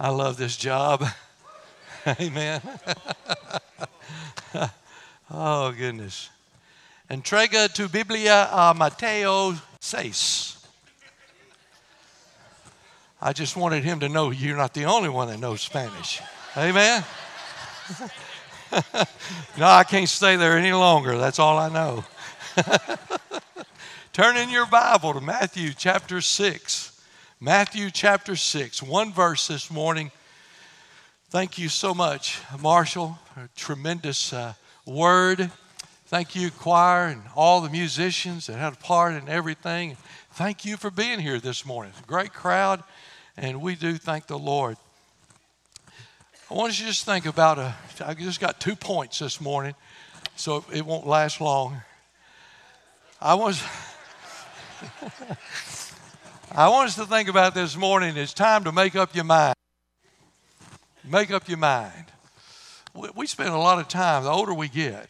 I love this job. Amen. oh, goodness. Entrega tu Biblia a Mateo 6. I just wanted him to know you're not the only one that knows Spanish. Amen. no, I can't stay there any longer. That's all I know. Turn in your Bible to Matthew chapter 6. Matthew chapter 6, one verse this morning. Thank you so much, Marshall, a tremendous uh, word. Thank you, choir, and all the musicians that had a part in everything. Thank you for being here this morning. Great crowd, and we do thank the Lord. I want you to just think about a, I just got two points this morning, so it won't last long. I was. I want us to think about this morning. It's time to make up your mind. Make up your mind. We, we spend a lot of time, the older we get.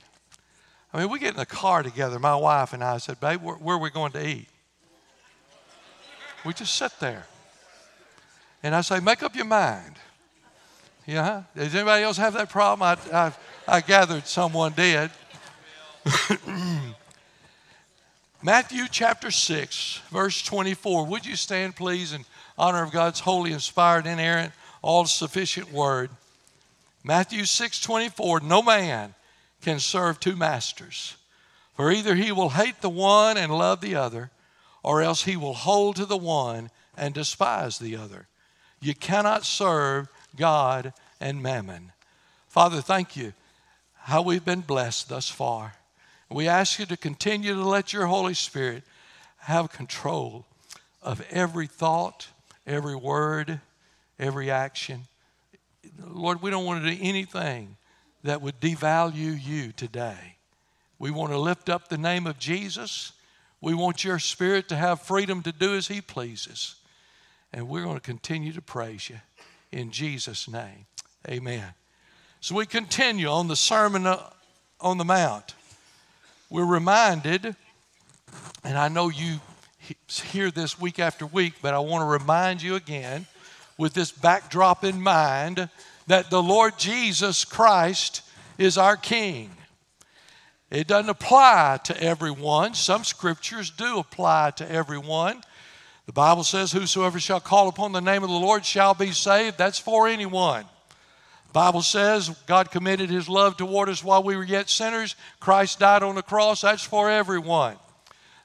I mean, we get in the car together, my wife and I said, Babe, where, where are we going to eat? We just sit there. And I say, Make up your mind. Yeah? Does anybody else have that problem? I, I, I gathered someone did. Matthew chapter 6, verse 24. Would you stand, please, in honor of God's holy, inspired, inerrant, all sufficient word? Matthew 6, 24. No man can serve two masters, for either he will hate the one and love the other, or else he will hold to the one and despise the other. You cannot serve God and mammon. Father, thank you how we've been blessed thus far. We ask you to continue to let your Holy Spirit have control of every thought, every word, every action. Lord, we don't want to do anything that would devalue you today. We want to lift up the name of Jesus. We want your spirit to have freedom to do as he pleases. And we're going to continue to praise you in Jesus' name. Amen. So we continue on the Sermon on the Mount we're reminded, and I know you hear this week after week, but I want to remind you again with this backdrop in mind that the Lord Jesus Christ is our King. It doesn't apply to everyone. Some scriptures do apply to everyone. The Bible says, Whosoever shall call upon the name of the Lord shall be saved. That's for anyone. Bible says God committed his love toward us while we were yet sinners. Christ died on the cross. That's for everyone.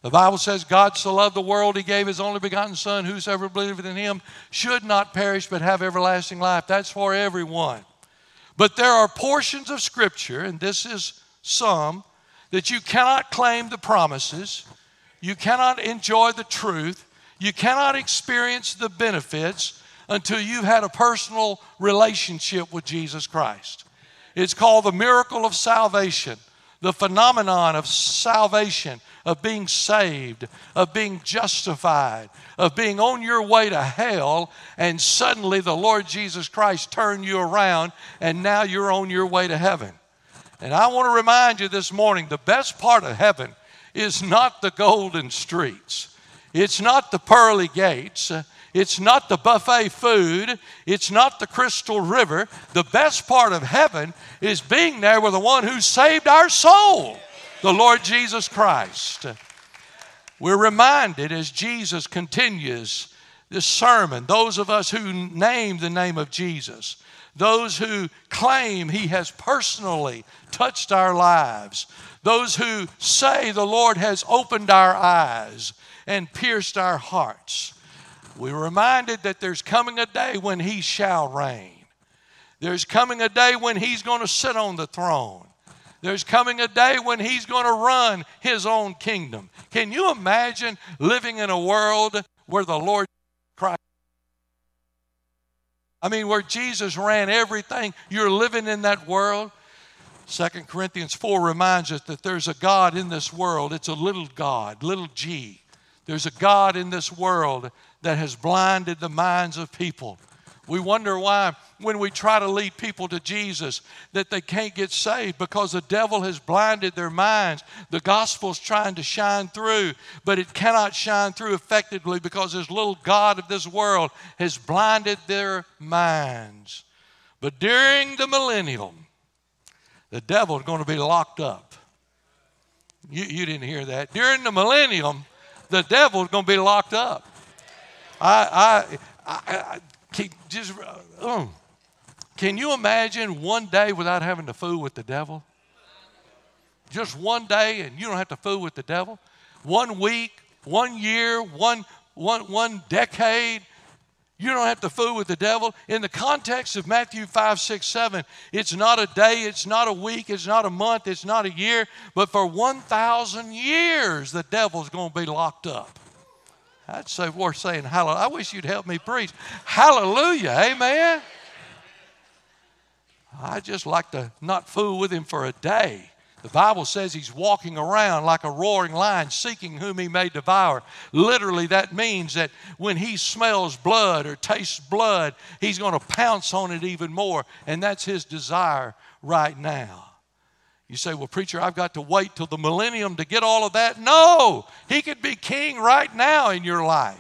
The Bible says God so loved the world he gave his only begotten son whosoever believeth in him should not perish but have everlasting life. That's for everyone. But there are portions of scripture and this is some that you cannot claim the promises. You cannot enjoy the truth. You cannot experience the benefits until you've had a personal relationship with Jesus Christ. It's called the miracle of salvation, the phenomenon of salvation, of being saved, of being justified, of being on your way to hell, and suddenly the Lord Jesus Christ turned you around, and now you're on your way to heaven. And I want to remind you this morning the best part of heaven is not the golden streets, it's not the pearly gates. It's not the buffet food. It's not the crystal river. The best part of heaven is being there with the one who saved our soul, the Lord Jesus Christ. We're reminded as Jesus continues this sermon, those of us who name the name of Jesus, those who claim He has personally touched our lives, those who say the Lord has opened our eyes and pierced our hearts. We're reminded that there's coming a day when He shall reign. There's coming a day when He's going to sit on the throne. There's coming a day when He's going to run His own kingdom. Can you imagine living in a world where the Lord Christ? I mean, where Jesus ran everything. You're living in that world. Second Corinthians 4 reminds us that there's a God in this world. It's a little God, little g. There's a God in this world that has blinded the minds of people. We wonder why when we try to lead people to Jesus that they can't get saved because the devil has blinded their minds. The gospel's trying to shine through, but it cannot shine through effectively because this little God of this world has blinded their minds. But during the millennium, the devil's going to be locked up. You, you didn't hear that. During the millennium, the devil's going to be locked up. I, I, I, I can, just, uh, can you imagine one day without having to fool with the devil? Just one day, and you don't have to fool with the devil. One week, one year, one, one, one decade, you don't have to fool with the devil. In the context of Matthew 5, 6, 7, it's not a day, it's not a week, it's not a month, it's not a year, but for 1,000 years, the devil's going to be locked up. I'd say worth saying hallelujah. I wish you'd help me preach. Hallelujah. Amen. I just like to not fool with him for a day. The Bible says he's walking around like a roaring lion, seeking whom he may devour. Literally, that means that when he smells blood or tastes blood, he's going to pounce on it even more. And that's his desire right now. You say, well, preacher, I've got to wait till the millennium to get all of that. No, he could be king right now in your life.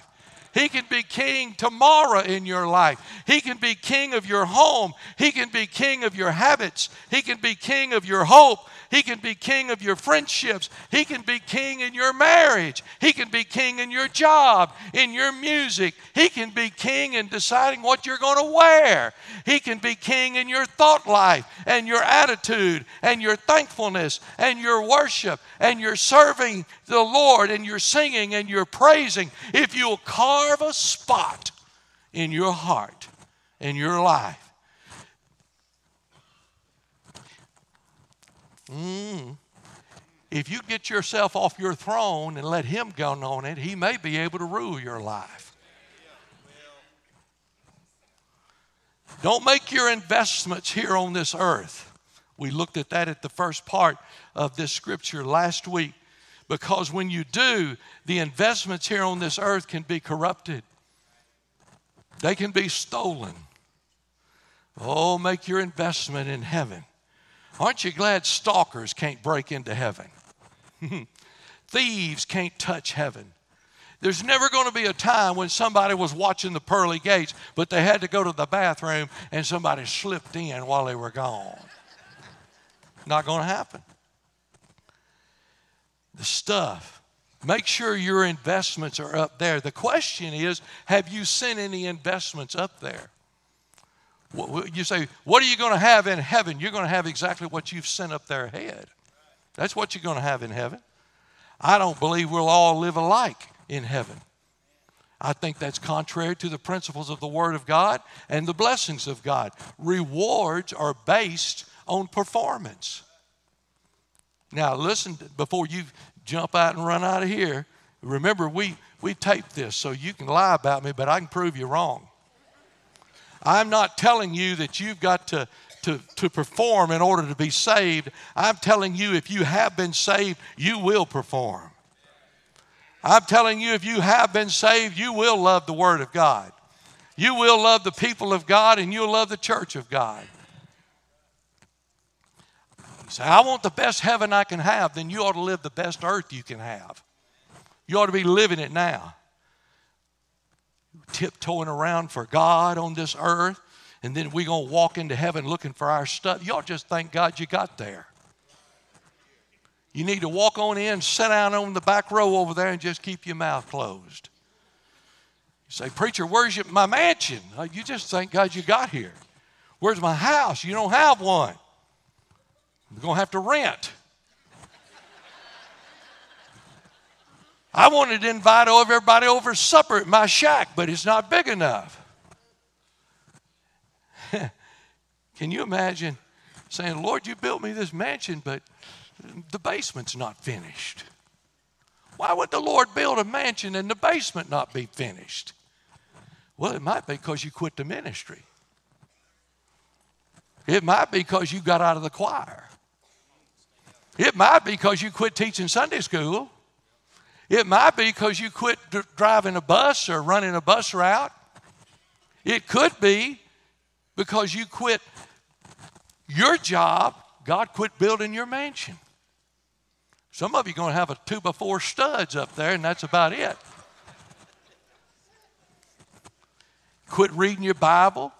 He can be king tomorrow in your life. He can be king of your home. He can be king of your habits. He can be king of your hope. He can be king of your friendships. He can be king in your marriage. He can be king in your job, in your music. He can be king in deciding what you're going to wear. He can be king in your thought life and your attitude and your thankfulness and your worship and your serving the Lord and your singing and your praising. If you'll carve a spot in your heart, in your life, Mm. If you get yourself off your throne and let Him go on it, He may be able to rule your life. Don't make your investments here on this earth. We looked at that at the first part of this scripture last week. Because when you do, the investments here on this earth can be corrupted, they can be stolen. Oh, make your investment in heaven. Aren't you glad stalkers can't break into heaven? Thieves can't touch heaven. There's never going to be a time when somebody was watching the pearly gates, but they had to go to the bathroom and somebody slipped in while they were gone. Not going to happen. The stuff. Make sure your investments are up there. The question is have you sent any investments up there? You say, What are you going to have in heaven? You're going to have exactly what you've sent up there ahead. That's what you're going to have in heaven. I don't believe we'll all live alike in heaven. I think that's contrary to the principles of the Word of God and the blessings of God. Rewards are based on performance. Now, listen, before you jump out and run out of here, remember we, we taped this, so you can lie about me, but I can prove you wrong. I'm not telling you that you've got to, to, to perform in order to be saved. I'm telling you, if you have been saved, you will perform. I'm telling you, if you have been saved, you will love the Word of God. You will love the people of God and you'll love the church of God. You say, I want the best heaven I can have, then you ought to live the best earth you can have. You ought to be living it now tiptoeing around for God on this earth, and then we're going to walk into heaven looking for our stuff. Y'all just thank God you got there. You need to walk on in, sit down on the back row over there, and just keep your mouth closed. You say, Preacher, where's your, my mansion? Uh, you just thank God you got here. Where's my house? You don't have one. You're going to have to rent. I wanted to invite everybody over supper at my shack, but it's not big enough. Can you imagine saying, Lord, you built me this mansion, but the basement's not finished? Why would the Lord build a mansion and the basement not be finished? Well, it might be because you quit the ministry. It might be because you got out of the choir. It might be because you quit teaching Sunday school. It might be because you quit driving a bus or running a bus route. It could be because you quit your job, God quit building your mansion. Some of you are going to have a two by four studs up there, and that's about it. Quit reading your Bible.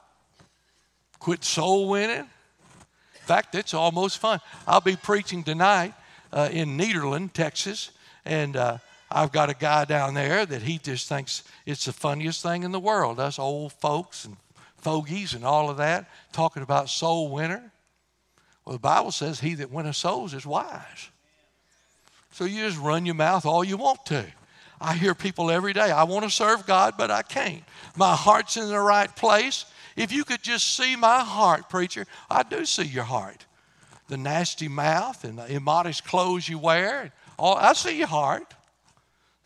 Quit soul winning. In fact, it's almost fun. I'll be preaching tonight uh, in Nederland, Texas, and uh, I've got a guy down there that he just thinks it's the funniest thing in the world. Us old folks and fogies and all of that talking about soul winner. Well, the Bible says, He that winneth souls is wise. So you just run your mouth all you want to. I hear people every day, I want to serve God, but I can't. My heart's in the right place. If you could just see my heart, preacher, I do see your heart. The nasty mouth and the immodest clothes you wear, all, I see your heart.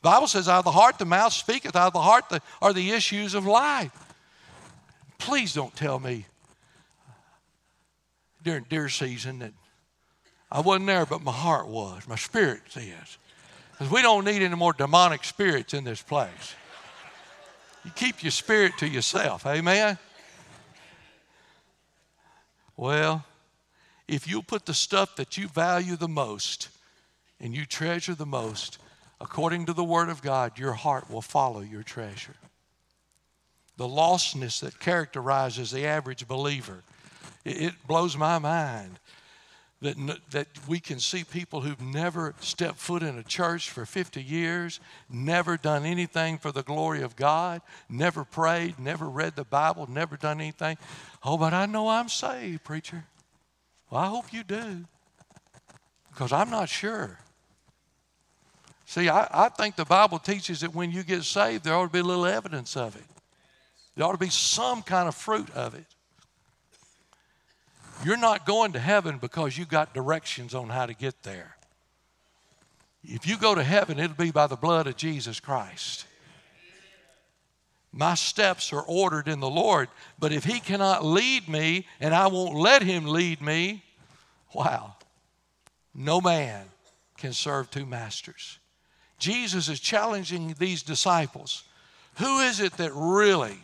The Bible says, out of the heart the mouth speaketh, out of the heart the, are the issues of life. Please don't tell me during deer season that I wasn't there, but my heart was. My spirit is. Because we don't need any more demonic spirits in this place. You keep your spirit to yourself. Amen? Well, if you put the stuff that you value the most and you treasure the most, according to the Word of God, your heart will follow your treasure. The lostness that characterizes the average believer, it blows my mind that, that we can see people who've never stepped foot in a church for 50 years, never done anything for the glory of God, never prayed, never read the Bible, never done anything. Oh, but I know I'm saved, preacher. Well, I hope you do, because I'm not sure. See, I, I think the Bible teaches that when you get saved, there ought to be a little evidence of it. There ought to be some kind of fruit of it. You're not going to heaven because you got directions on how to get there. If you go to heaven, it'll be by the blood of Jesus Christ. My steps are ordered in the Lord, but if He cannot lead me and I won't let Him lead me, wow, no man can serve two masters. Jesus is challenging these disciples. Who is it that really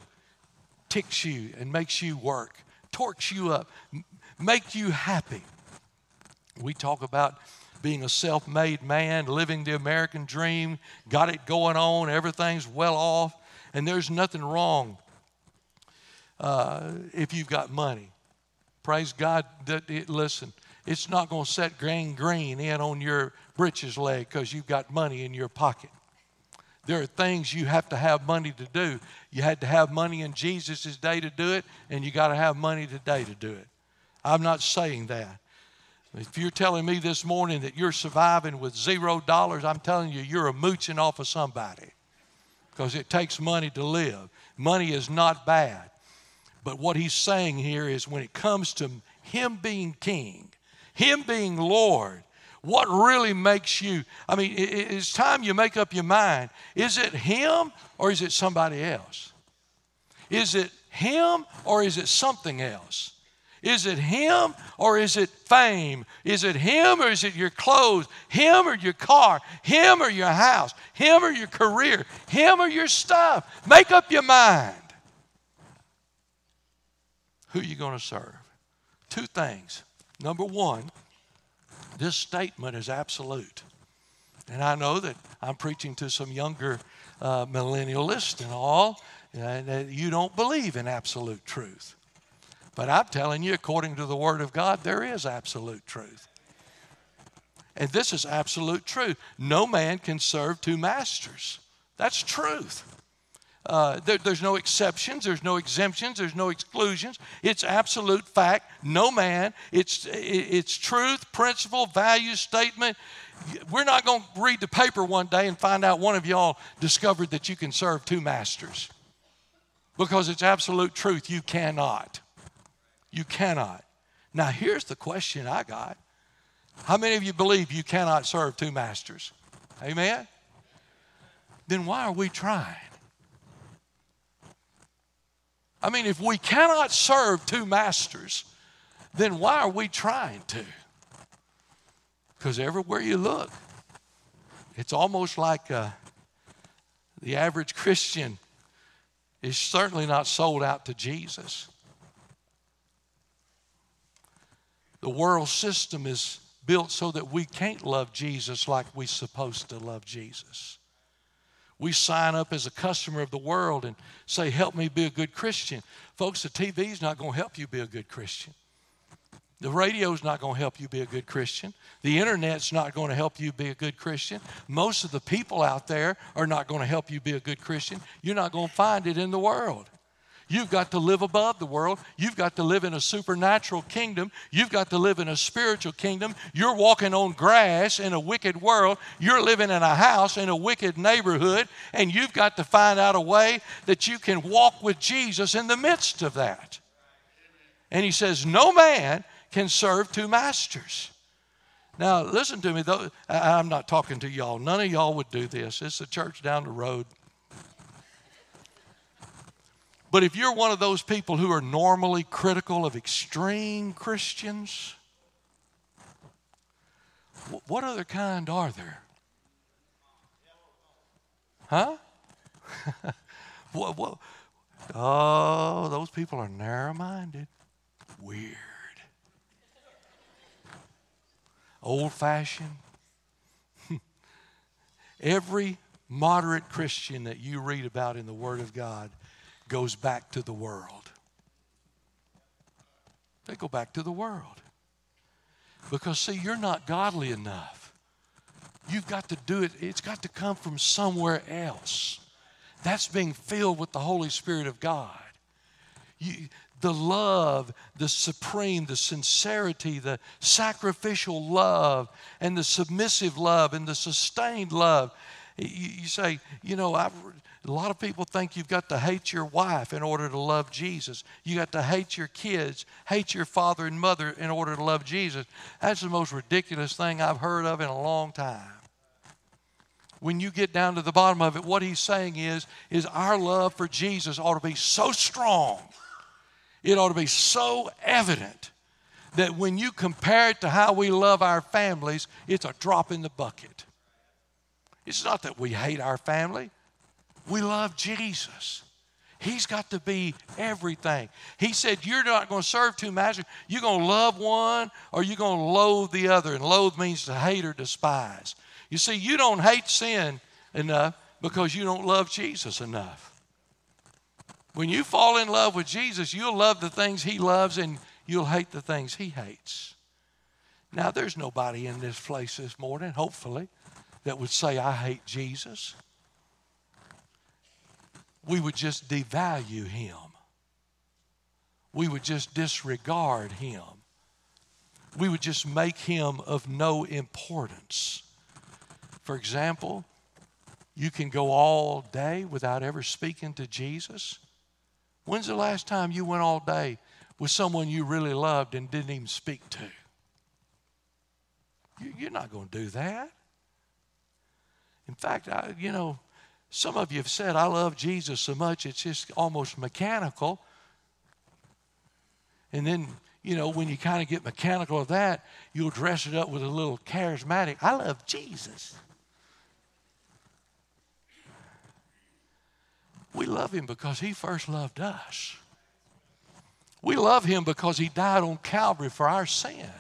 ticks you and makes you work, torques you up, make you happy. We talk about being a self made man, living the American dream, got it going on, everything's well off, and there's nothing wrong uh, if you've got money. Praise God. That listen, it's not going to set green green in on your britches leg because you've got money in your pocket. There are things you have to have money to do. You had to have money in Jesus' day to do it, and you got to have money today to do it. I'm not saying that. If you're telling me this morning that you're surviving with zero dollars, I'm telling you, you're a mooching off of somebody because it takes money to live. Money is not bad. But what he's saying here is when it comes to him being king, him being Lord, what really makes you, I mean, it's time you make up your mind. Is it him or is it somebody else? Is it him or is it something else? Is it him or is it fame? Is it him or is it your clothes? Him or your car? Him or your house? Him or your career? Him or your stuff? Make up your mind. Who are you going to serve? Two things. Number one, this statement is absolute. And I know that I'm preaching to some younger uh, millennialists and all, and you don't believe in absolute truth. But I'm telling you, according to the Word of God, there is absolute truth. And this is absolute truth. No man can serve two masters. That's truth. Uh, there, there's no exceptions, there's no exemptions, there's no exclusions. It's absolute fact. No man. It's, it's truth, principle, value, statement. We're not going to read the paper one day and find out one of y'all discovered that you can serve two masters because it's absolute truth. You cannot. You cannot. Now, here's the question I got How many of you believe you cannot serve two masters? Amen? Then why are we trying? I mean, if we cannot serve two masters, then why are we trying to? Because everywhere you look, it's almost like uh, the average Christian is certainly not sold out to Jesus. the world system is built so that we can't love Jesus like we're supposed to love Jesus. We sign up as a customer of the world and say, Help me be a good Christian. Folks, the TV's not going to help you be a good Christian. The radio's not going to help you be a good Christian. The internet's not going to help you be a good Christian. Most of the people out there are not going to help you be a good Christian. You're not going to find it in the world. You've got to live above the world. You've got to live in a supernatural kingdom. You've got to live in a spiritual kingdom. You're walking on grass in a wicked world. You're living in a house in a wicked neighborhood. And you've got to find out a way that you can walk with Jesus in the midst of that. And he says, No man can serve two masters. Now, listen to me, though. I'm not talking to y'all. None of y'all would do this. It's a church down the road. But if you're one of those people who are normally critical of extreme Christians, what other kind are there? Huh? what, what? Oh, those people are narrow minded. Weird. old fashioned. Every moderate Christian that you read about in the Word of God goes back to the world. They go back to the world. Because, see, you're not godly enough. You've got to do it, it's got to come from somewhere else. That's being filled with the Holy Spirit of God. You, the love, the supreme, the sincerity, the sacrificial love, and the submissive love, and the sustained love. You, you say, you know, I've, a lot of people think you've got to hate your wife in order to love Jesus. You got to hate your kids, hate your father and mother in order to love Jesus. That's the most ridiculous thing I've heard of in a long time. When you get down to the bottom of it, what he's saying is, is our love for Jesus ought to be so strong it ought to be so evident that when you compare it to how we love our families, it's a drop in the bucket. It's not that we hate our family, we love Jesus. He's got to be everything. He said, You're not going to serve two masters. You're going to love one or you're going to loathe the other. And loathe means to hate or despise. You see, you don't hate sin enough because you don't love Jesus enough. When you fall in love with Jesus, you'll love the things He loves and you'll hate the things He hates. Now, there's nobody in this place this morning, hopefully, that would say, I hate Jesus. We would just devalue Him, we would just disregard Him, we would just make Him of no importance. For example, you can go all day without ever speaking to Jesus When's the last time you went all day with someone you really loved and didn't even speak to? You're not going to do that. In fact, I, you know, some of you have said, I love Jesus so much, it's just almost mechanical. And then, you know, when you kind of get mechanical of that, you'll dress it up with a little charismatic. I love Jesus. We love him because he first loved us. We love him because he died on Calvary for our sin.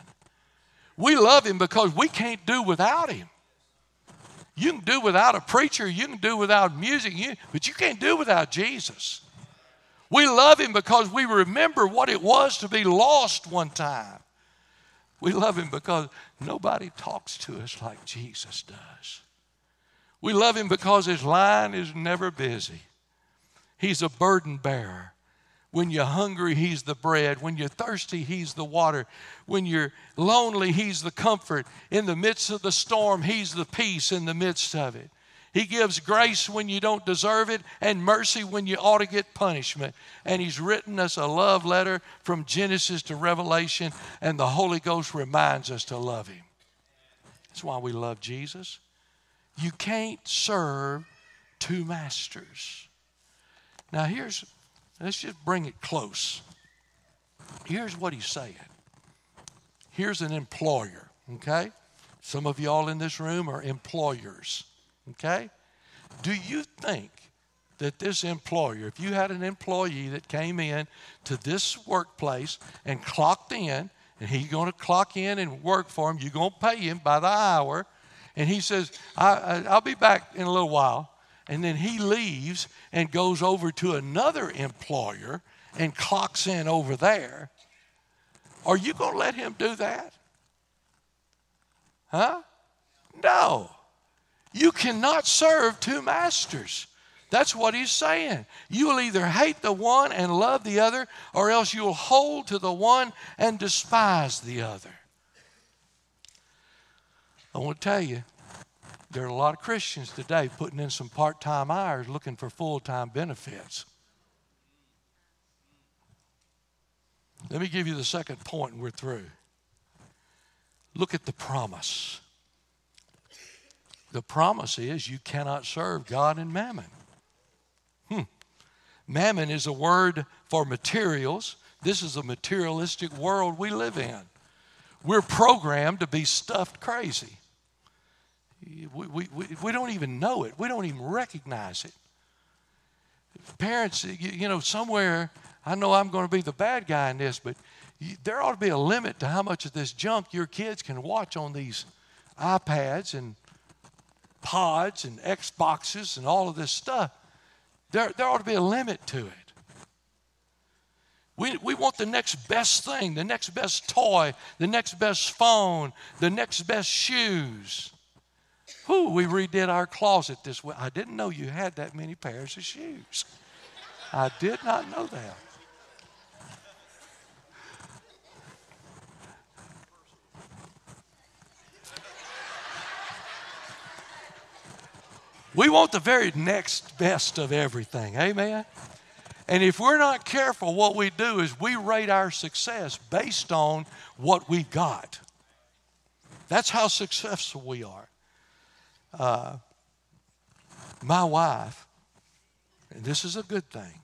We love him because we can't do without him. You can do without a preacher, you can do without music, you, but you can't do without Jesus. We love him because we remember what it was to be lost one time. We love him because nobody talks to us like Jesus does. We love him because his line is never busy. He's a burden bearer. When you're hungry, He's the bread. When you're thirsty, He's the water. When you're lonely, He's the comfort. In the midst of the storm, He's the peace in the midst of it. He gives grace when you don't deserve it and mercy when you ought to get punishment. And He's written us a love letter from Genesis to Revelation, and the Holy Ghost reminds us to love Him. That's why we love Jesus. You can't serve two masters. Now, here's, let's just bring it close. Here's what he's saying. Here's an employer, okay? Some of y'all in this room are employers, okay? Do you think that this employer, if you had an employee that came in to this workplace and clocked in and he's going to clock in and work for him. You're going to pay him by the hour. And he says, I, will be back in a little while. And then he leaves and goes over to another employer and clocks in over there. Are you going to let him do that? Huh? No. You cannot serve two masters. That's what he's saying. You will either hate the one and love the other, or else you'll hold to the one and despise the other. I want to tell you, there are a lot of Christians today putting in some part time hours looking for full time benefits. Let me give you the second point and we're through. Look at the promise. The promise is you cannot serve God and mammon. Hmm. Mammon is a word for materials. This is a materialistic world we live in. We're programmed to be stuffed crazy. We, we, we, don't even know it, we don't even recognize it. Parents, you, you know, somewhere, I know I'm going to be the bad guy in this, but you, there ought to be a limit to how much of this junk your kids can watch on these iPads and pods and Xboxes and all of this stuff. There, there ought to be a limit to it. We, we want the next best thing, the next best toy, the next best phone, the next best shoes. Whew, we redid our closet this way. I didn't know you had that many pairs of shoes. I did not know that. We want the very next best of everything. Amen? And if we're not careful, what we do is we rate our success based on what we got. That's how successful we are. Uh, my wife, and this is a good thing,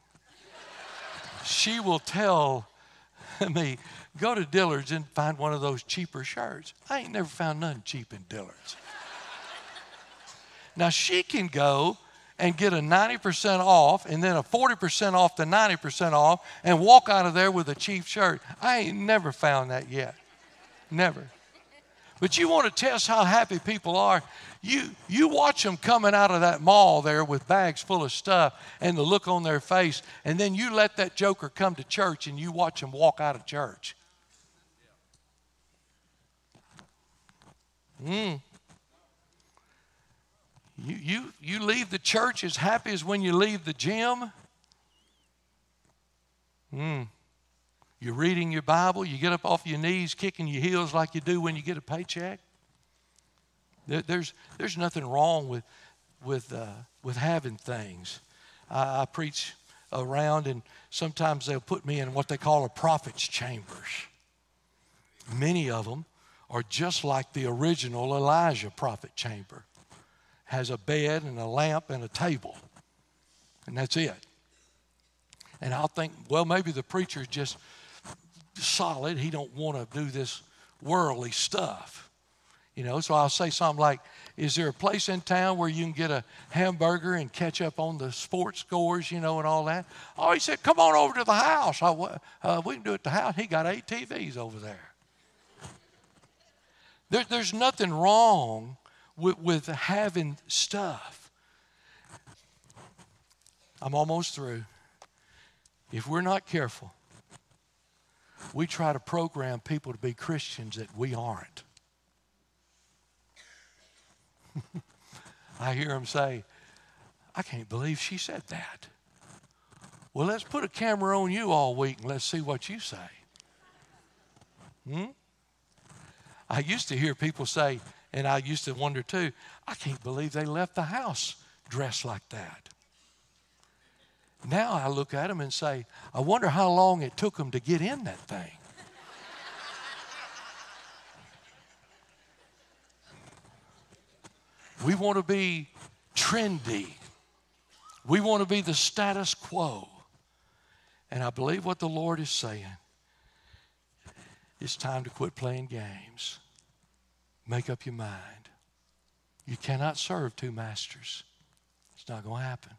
she will tell me, go to Dillard's and find one of those cheaper shirts. I ain't never found none cheap in Dillard's. Now she can go and get a 90% off and then a 40% off the 90% off and walk out of there with a cheap shirt. I ain't never found that yet. Never. But you want to test how happy people are. You, you watch them coming out of that mall there with bags full of stuff and the look on their face, and then you let that joker come to church and you watch them walk out of church. Mm. You, you, you leave the church as happy as when you leave the gym. Mm. You're reading your Bible, you get up off your knees, kicking your heels like you do when you get a paycheck. There, there's, there's nothing wrong with, with, uh, with having things. I, I preach around, and sometimes they'll put me in what they call a prophet's chambers. Many of them are just like the original Elijah prophet chamber has a bed and a lamp and a table, and that's it. And I'll think, well, maybe the preacher's just solid. He don't want to do this worldly stuff. You know, so I'll say something like, is there a place in town where you can get a hamburger and catch up on the sports scores, you know, and all that? Oh, he said, come on over to the house. I, uh, we can do it at the house. He got eight TVs over there. there there's nothing wrong with, with having stuff. I'm almost through. If we're not careful, we try to program people to be Christians that we aren't. I hear them say, I can't believe she said that. Well, let's put a camera on you all week and let's see what you say. Hmm? I used to hear people say, and I used to wonder too, I can't believe they left the house dressed like that. Now I look at them and say, I wonder how long it took them to get in that thing. we want to be trendy. We want to be the status quo. And I believe what the Lord is saying. It's time to quit playing games. Make up your mind. You cannot serve two masters. It's not going to happen.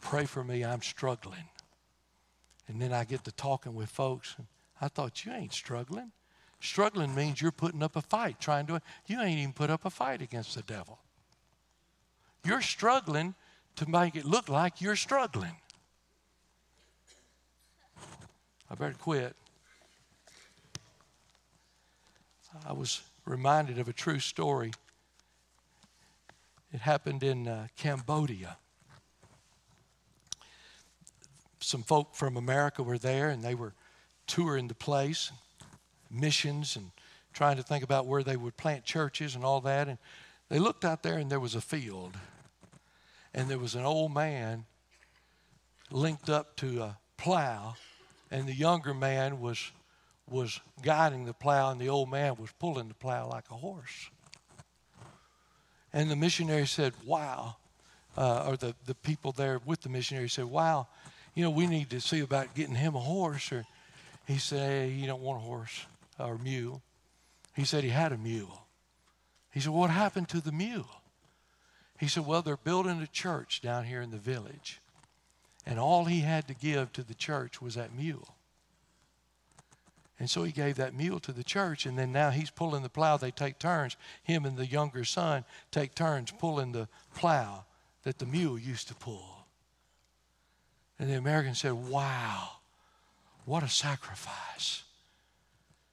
Pray for me. I'm struggling. And then I get to talking with folks, and I thought, you ain't struggling. Struggling means you're putting up a fight, trying to. You ain't even put up a fight against the devil. You're struggling to make it look like you're struggling. I better quit. I was reminded of a true story. It happened in uh, Cambodia. Some folk from America were there and they were touring the place, missions, and trying to think about where they would plant churches and all that. And they looked out there and there was a field. And there was an old man linked up to a plow, and the younger man was was guiding the plow, and the old man was pulling the plow like a horse. And the missionary said, Wow. Uh, or the, the people there with the missionary said, Wow, you know, we need to see about getting him a horse. Or he said, You don't want a horse or a mule. He said he had a mule. He said, What happened to the mule? He said, Well, they're building a church down here in the village. And all he had to give to the church was that mule. And so he gave that mule to the church, and then now he's pulling the plow. They take turns. Him and the younger son take turns pulling the plow that the mule used to pull. And the American said, Wow, what a sacrifice.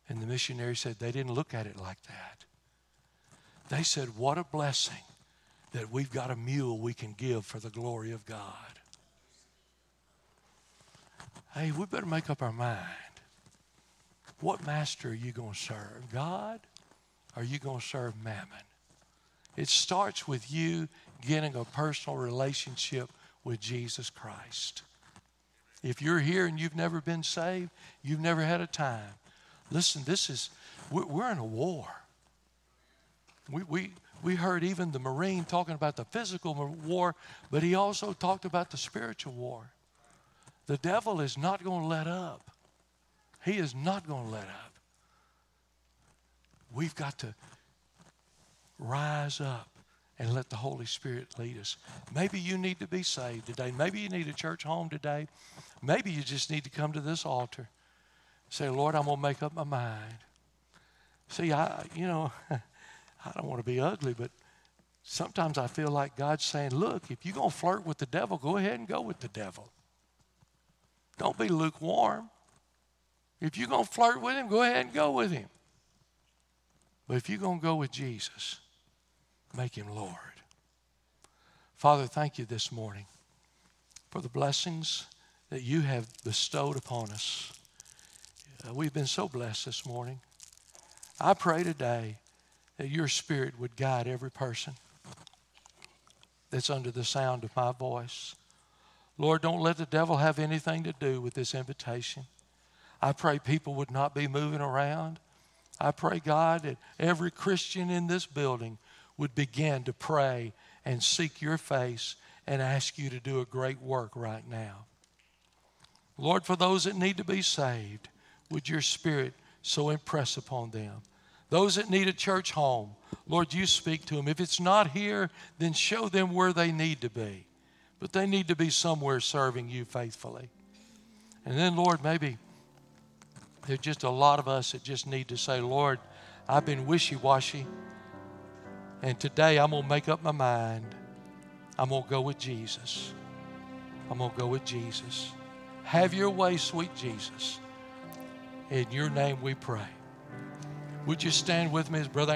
And the missionary said, They didn't look at it like that. They said, What a blessing that we've got a mule we can give for the glory of God. Hey, we better make up our mind. What master are you going to serve? God? Or are you going to serve mammon? It starts with you getting a personal relationship with Jesus Christ. If you're here and you've never been saved, you've never had a time. Listen, this is, we're in a war. We, we, we heard even the Marine talking about the physical war, but he also talked about the spiritual war. The devil is not going to let up. He is not going to let up. We've got to rise up and let the Holy Spirit lead us. Maybe you need to be saved today. Maybe you need a church home today. Maybe you just need to come to this altar. Say, Lord, I'm going to make up my mind. See, I, you know, I don't want to be ugly, but sometimes I feel like God's saying, look, if you're going to flirt with the devil, go ahead and go with the devil. Don't be lukewarm. If you're going to flirt with him, go ahead and go with him. But if you're going to go with Jesus, make him Lord. Father, thank you this morning for the blessings that you have bestowed upon us. Uh, we've been so blessed this morning. I pray today that your spirit would guide every person that's under the sound of my voice. Lord, don't let the devil have anything to do with this invitation. I pray people would not be moving around. I pray, God, that every Christian in this building would begin to pray and seek your face and ask you to do a great work right now. Lord, for those that need to be saved, would your spirit so impress upon them? Those that need a church home, Lord, you speak to them. If it's not here, then show them where they need to be. But they need to be somewhere serving you faithfully. And then, Lord, maybe there's just a lot of us that just need to say, Lord, I've been wishy washy. And today I'm going to make up my mind. I'm going to go with Jesus. I'm going to go with Jesus. Have your way, sweet Jesus. In your name we pray. Would you stand with me as Brother